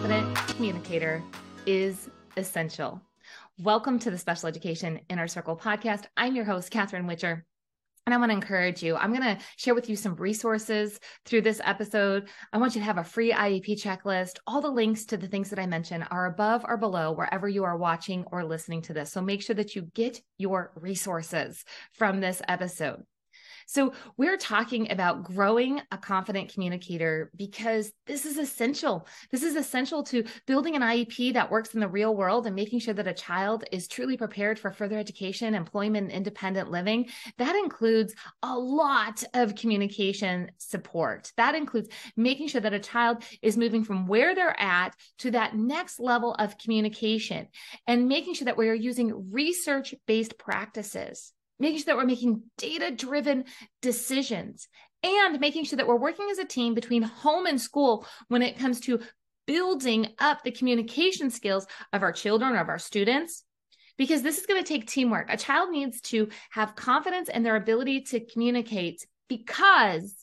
confident communicator is essential. Welcome to the Special Education Inner Circle podcast. I'm your host, Catherine Witcher. And I want to encourage you. I'm going to share with you some resources through this episode. I want you to have a free IEP checklist. All the links to the things that I mentioned are above or below wherever you are watching or listening to this. So make sure that you get your resources from this episode. So, we're talking about growing a confident communicator because this is essential. This is essential to building an IEP that works in the real world and making sure that a child is truly prepared for further education, employment, and independent living. That includes a lot of communication support. That includes making sure that a child is moving from where they're at to that next level of communication and making sure that we are using research based practices making sure that we're making data driven decisions and making sure that we're working as a team between home and school when it comes to building up the communication skills of our children, of our students, because this is going to take teamwork. A child needs to have confidence in their ability to communicate because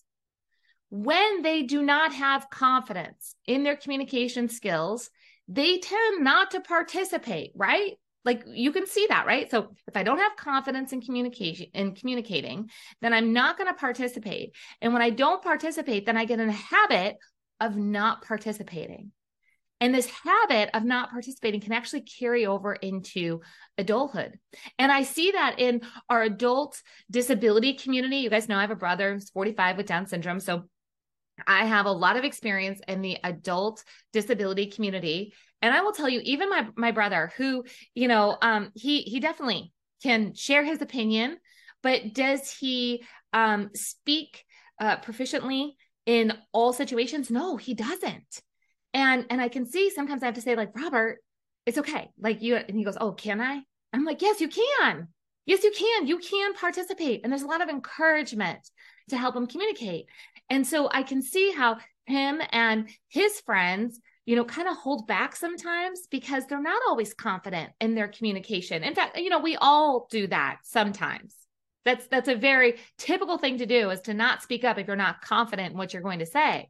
when they do not have confidence in their communication skills, they tend not to participate, right? Like you can see that right so if i don't have confidence in communication in communicating then i'm not going to participate and when i don't participate then i get in a habit of not participating and this habit of not participating can actually carry over into adulthood. And I see that in our adult disability community. You guys know I have a brother who's 45 with Down syndrome. So I have a lot of experience in the adult disability community. And i will tell you even my my brother who you know um he he definitely can share his opinion but does he um speak uh proficiently in all situations? No he doesn't. And and i can see sometimes i have to say like robert it's okay. Like you and he goes oh can i? I'm like yes you can. Yes you can. You can participate. And there's a lot of encouragement to help him communicate and so i can see how him and his friends you know, kind of hold back sometimes because they're not always confident in their communication. In fact, you know, we all do that sometimes. That's that's a very typical thing to do is to not speak up if you're not confident in what you're going to say.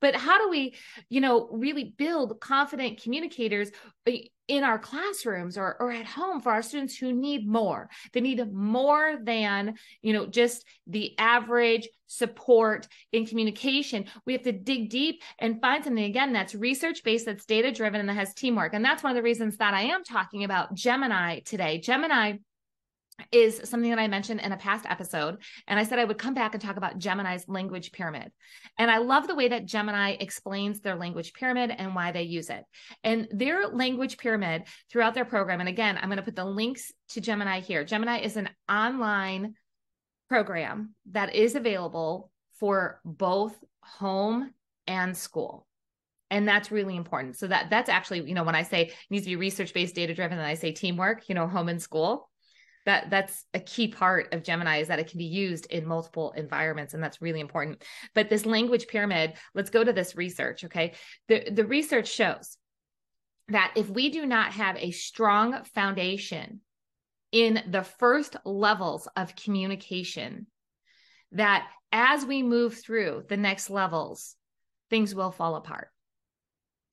But how do we, you know, really build confident communicators uh, in our classrooms or, or at home for our students who need more. They need more than, you know, just the average support in communication. We have to dig deep and find something again that's research based, that's data driven, and that has teamwork. And that's one of the reasons that I am talking about Gemiini today. Gemiini is something that I mentioned in a past episode. And I said I would come back and talk about Gemiini's language pyramid. And I love the way that Gemiini explains their language pyramid and why they use it. And their language pyramid throughout their program, and again, I'm going to put the links to Gemiini here. Gemiini is an online program that is available for both home and school and that's really important so that that's actually you know when i say needs to be research based data driven and i say teamwork you know home and school that that's a key part of gemiini is that it can be used in multiple environments and that's really important. But this language pyramid let's go to this research okay? The the research shows that if we do not have a strong foundation in the first levels of communication that as we move through the next levels things will fall apart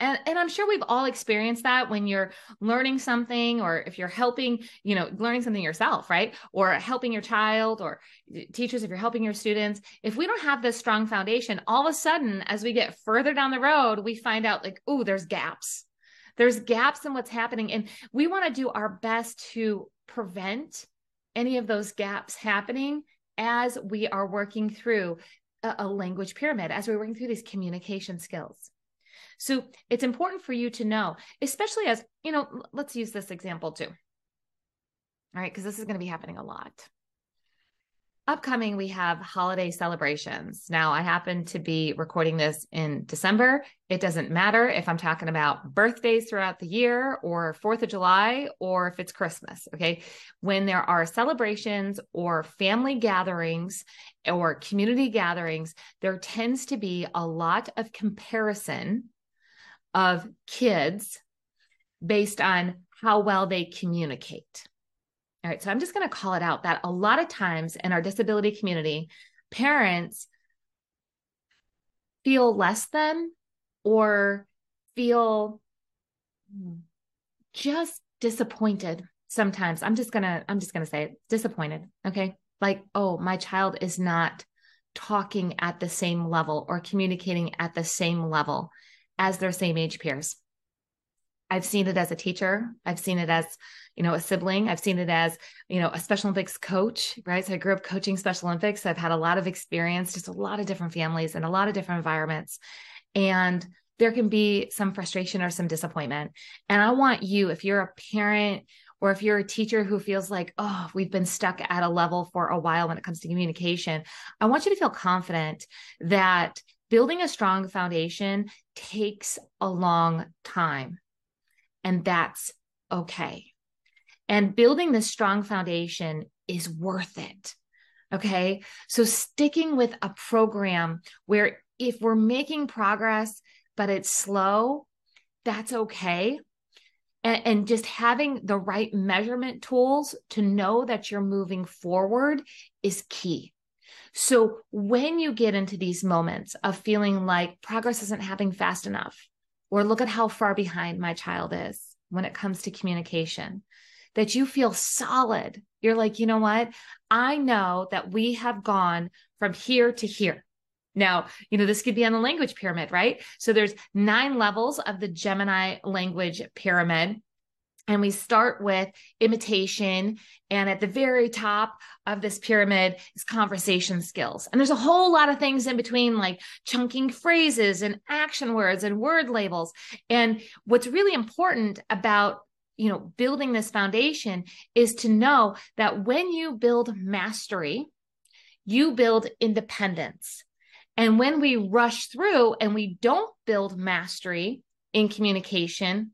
and, and i'm sure we've all experienced that when you're learning something or if you're helping you know learning something yourself right? Or helping your child or teachers if you're helping your students. If we don't have this strong foundation all of a sudden as we get further down the road we find out like oh there's gaps. There's gaps in what's happening. And we want to do our best to prevent any of those gaps happening as we are working through a, a language pyramid as we're working through these communication skills so it's important for you to know, especially as, you know, let's use this example too. All right, because this is going to be happening a lot. Upcoming, we have holiday celebrations. Now, I happen to be recording this in December. It doesn't matter if I'm talking about birthdays throughout the year or 4th of July or if it's Christmas. Okay. When there are celebrations or family gatherings or community gatherings, there tends to be a lot of comparison of kids based on how well they communicate. All right, so I'm just going to call it out that a lot of times in our disability community, parents feel less than or feel just disappointed sometimes. I'm just going to I'm just going to say it, disappointed, okay? Like, oh, my child is not talking at the same level or communicating at the same level as their same age peers. I've seen it as a teacher. I've seen it as, you know, a sibling. I've seen it as, you know, a Special Olympics coach, right? So I grew up coaching Special Olympics. I've had a lot of experience, just a lot of different families and a lot of different environments. And there can be some frustration or some disappointment. And I want you, if you're a parent or if you're a teacher who feels like, oh, we've been stuck at a level for a while when it comes to communication, I want you to feel confident that building a strong foundation takes a long time and that's okay. And building this strong foundation is worth it. Okay. So sticking with a program where if we're making progress, but it's slow, that's okay. And, and, just having the right measurement tools to know that you're moving forward is key. So when you get into these moments of feeling like progress isn't happening fast enough, or look at how far behind my child is when it comes to communication, that you feel solid. You're like, you know what? I know that we have gone from here to here. Now, you know, this could be on the language pyramid, right? So there's nine levels of the Gemiini language pyramid. And we start with imitation. And at the very top of this pyramid is conversation skills. And there's a whole lot of things in between, like chunking phrases and action words and word labels. And what's really important about you know building this foundation is to know that when you build mastery you build independence and when we rush through and we don't build mastery in communication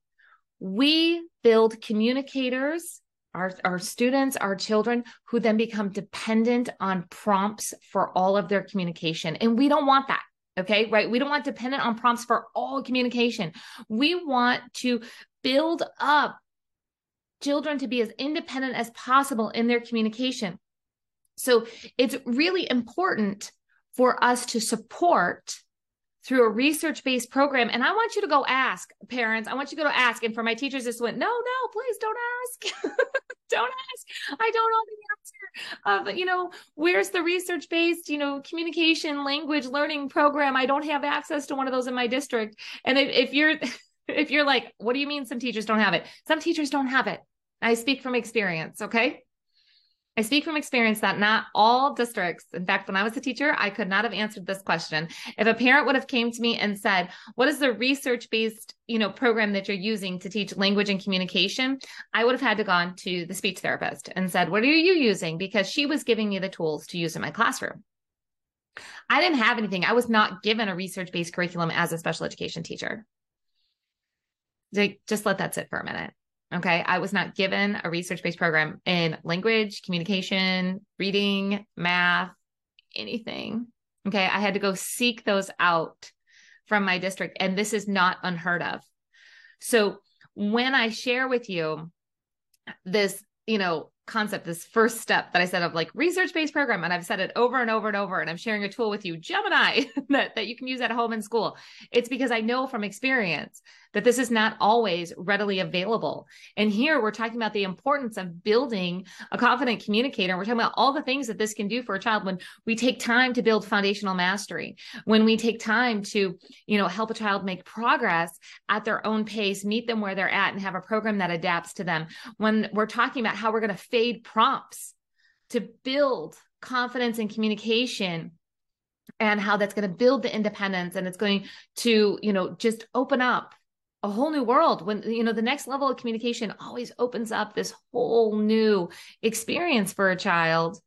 we build communicators our, our students, our children, who then become dependent on prompts for all of their communication. And we don't want that. Okay. Right. We don't want dependent on prompts for all communication. We want to build up children to be as independent as possible in their communication. So it's really important for us to support through a research based program. And I want you to go ask parents, I want you to go ask. And for my teachers, this went, no, no, please don't ask. don't ask. I don't know the answer. Uh, you know, where's the research based, you know, communication language learning program? I don't have access to one of those in my district. And if, if you're, if you're like, what do you mean some teachers don't have it? Some teachers don't have it. I speak from experience. Okay. I speak from experience that not all districts, in fact, when I was a teacher, I could not have answered this question. If a parent would have came to me and said, "What is the research-based, you know, program that you're using to teach language and communication?" I would have had to gone to the speech therapist and said, "What are you using?" because she was giving me the tools to use in my classroom. I didn't have anything. I was not given a research-based curriculum as a special education teacher. Just let that sit for a minute. Okay. I was not given a research based program in language, communication, reading, math, anything. Okay. I had to go seek those out from my district. And this is not unheard of. So when I share with you this, you know, concept, this first step that I said of like research based program, and I've said it over and over and over, and I'm sharing a tool with you, Gemiini, that, that you can use at home in school. It's because I know from experience that this is not always readily available. And here we're talking about the importance of building a confident communicator. We're talking about all the things that this can do for a child when we take time to build foundational mastery, when we take time to, you know, help a child make progress at their own pace, meet them where they're at, and have a program that adapts to them. When we're talking about how we're going to fade prompts to build confidence and communication and how that's going to build the independence and it's going to you know just open up a whole new world when you know the next level of communication always opens up this whole new experience for a child.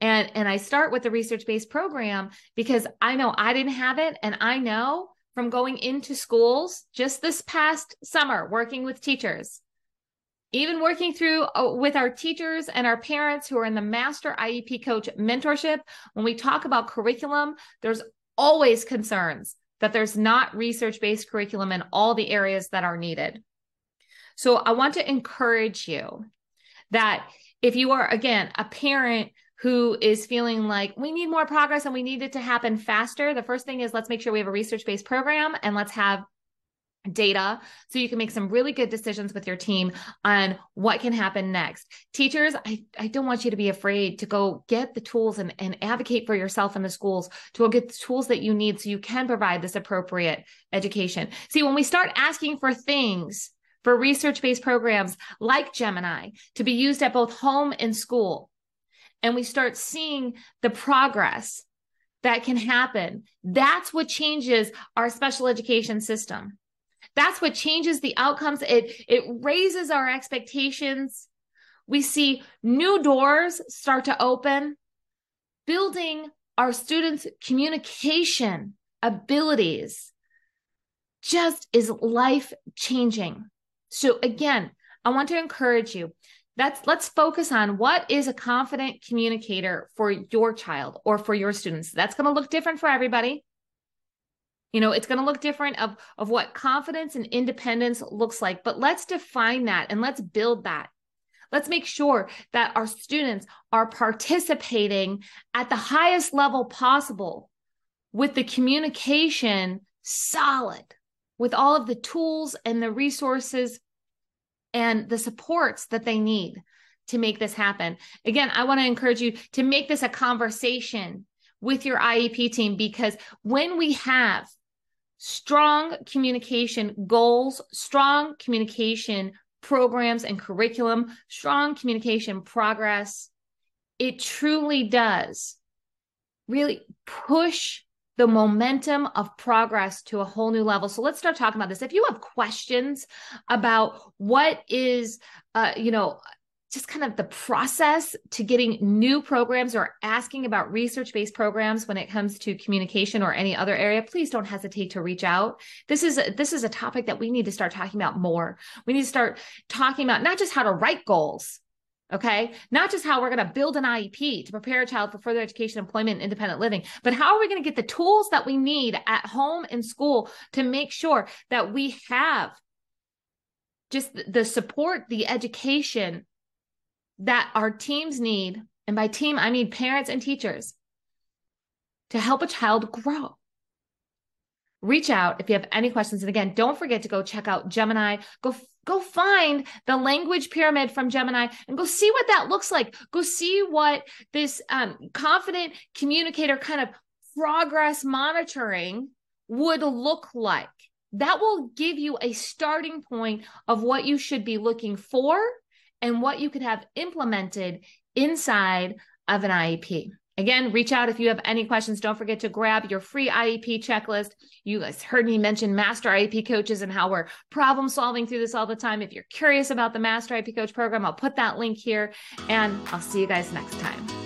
And and i start with the research based program because i know i didn't have it. And i know from going into schools just this past summer working with teachers even working through uh, with our teachers and our parents who are in the master iep coach mentorship when we talk about curriculum there's always concerns that there's not research based curriculum in all the areas that are needed. So I want to encourage you that if you are, again, a parent who is feeling like we need more progress and we need it to happen faster, the first thing is let's make sure we have a research based program and let's have data so you can make some really good decisions with your team on what can happen next. Teachers i, I don't want you to be afraid to go get the tools and, and advocate for yourself in the schools to go get the tools that you need so you can provide this appropriate education. See when we start asking for things for research-based programs like gemiini to be used at both home and school and we start seeing the progress that can happen that's what changes our special education system that's what changes the outcomes. It it raises our expectations. We see new doors start to open, building our students' communication abilities just is life changing. So again, I want to encourage you. That's let's focus on what is a confident communicator for your child or for your students. That's going to look different for everybody. You know, it's going to look different of, of what confidence and independence looks like, but let's define that and let's build that. Let's make sure that our students are participating at the highest level possible with the communication solid, with all of the tools and the resources and the supports that they need to make this happen. Again, I want to encourage you to make this a conversation with your IEP team because when we have strong communication goals, strong communication programs and curriculum, strong communication progress. It truly does really push the momentum of progress to a whole new level. So let's start talking about this. If you have questions about what is, uh, you know, just kind of the process to getting new programs or asking about research based programs when it comes to communication or any other area please don't hesitate to reach out. This is a, this is a topic that we need to start talking about more. We need to start talking about not just how to write goals okay? Not just how we're going to build an iep to prepare a child for further education employment independent living but how are we going to get the tools that we need at home and school to make sure that we have just the support the education that our teams need, and by team, I mean parents and teachers, to help a child grow. Reach out if you have any questions. And again, don't forget to go check out Gemiini. Go go find the language pyramid from Gemiini and go see what that looks like. Go see what this um, confident communicator kind of progress monitoring would look like. That will give you a starting point of what you should be looking for and what you could have implemented inside of an IEP. Again, reach out if you have any questions. Don't forget to grab your free IEP checklist. You guys heard me mention Master IEP coaches and how we're problem solving through this all the time. If you're curious about the Master IEP Coach program, I'll put that link here and I'll see you guys next time.